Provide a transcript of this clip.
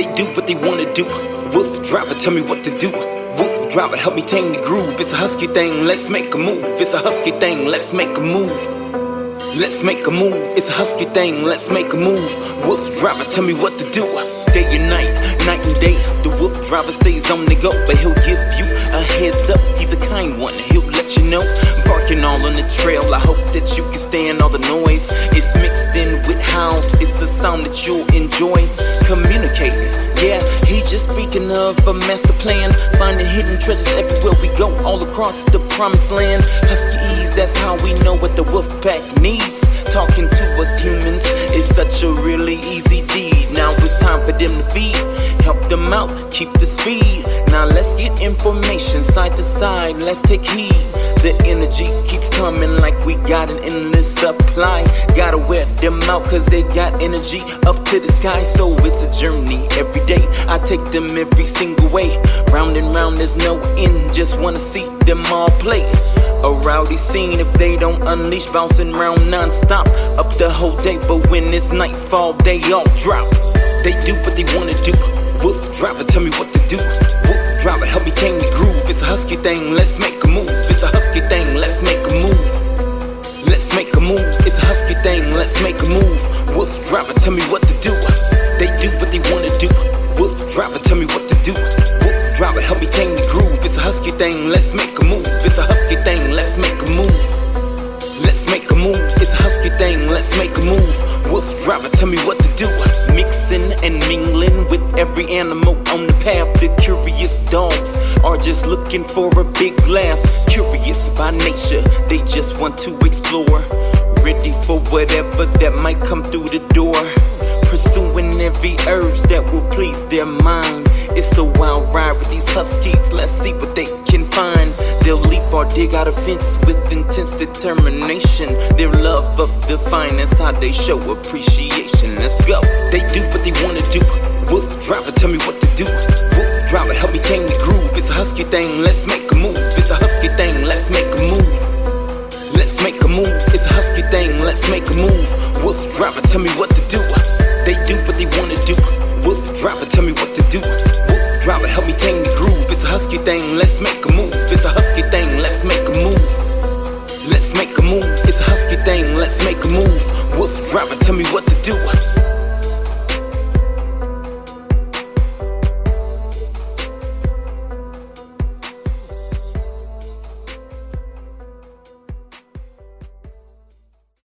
They do what they wanna do. WooFDriver, tell me what to do. WooFDriver, help me tame the groove. It's a husky thing, let's make a move. It's a husky thing, let's make a move. Let's make a move. It's a husky thing, let's make a move. Wolf driver, tell me what to do. Day and night, night and day. The wolf driver stays on the go, but he'll give you a heads up. He's a kind one, he'll let you know. Barking all on the trail, I hope that you can stand all the noise. It's mixed in sound that you'll enjoy. Communicating, yeah, he just speaking of a master plan. Finding hidden treasures everywhere we go, all across the promised land. Husky ease, that's how we know what the wolf pack needs. Talking to us humans is such a really easy deed. Now it's time for them to feed. Help them out, keep the speed. Now let's get information side to side. Let's take heed. The energy keeps coming like we got an endless supply. Gotta wear out cause they got energy up to the sky. So it's a journey every day. I take them every single way. Round and round, there's no end. Just wanna see them all play. A rowdy scene if they don't unleash, bouncing round non-stop up the whole day. But when it's nightfall, they all drop. They do what they wanna do. WooFDriver, tell me what to do. WooFDriver, help me tame the groove. It's a husky thing, let's make a move. It's a husky thing, let's make a move. Let's make a move. Thing, let's make a move. WooFDriver, tell me what to do. They do what they wanna do. WooFDriver, tell me what to do. WooFDriver, help me tame the groove. It's a husky thing, let's make a move. It's a husky thing, let's make a move. Thing. Let's make a move. Wolf driver, tell me what to do. Mixing and mingling with every animal on the path. The curious dogs are just looking for a big laugh. Curious by nature, they just want to explore. Ready for whatever that might come through the door. Pursuing every urge that will please their mind. It's a wild ride with these huskies. Let's see what they can find. They'll leap or dig out a fence with intense determination. Their love of the finest, how they show appreciation. Let's go. They do what they wanna do. WooFDriver, tell me what to do. WooFDriver, help me tame the groove. It's a husky thing, let's make a move. It's a husky thing, let's make a move. Let's make a move. It's a husky thing, let's make a move. Wolf driver, tell me what to do. They do what they wanna do. WooFDriver, tell me what to do. WooFDriver, help me tame the groove. It's a husky thing, let's make a move. It's a husky thing, let's make a move. Let's make a move. It's a husky thing, let's make a move. WooFDriver, tell me what to do.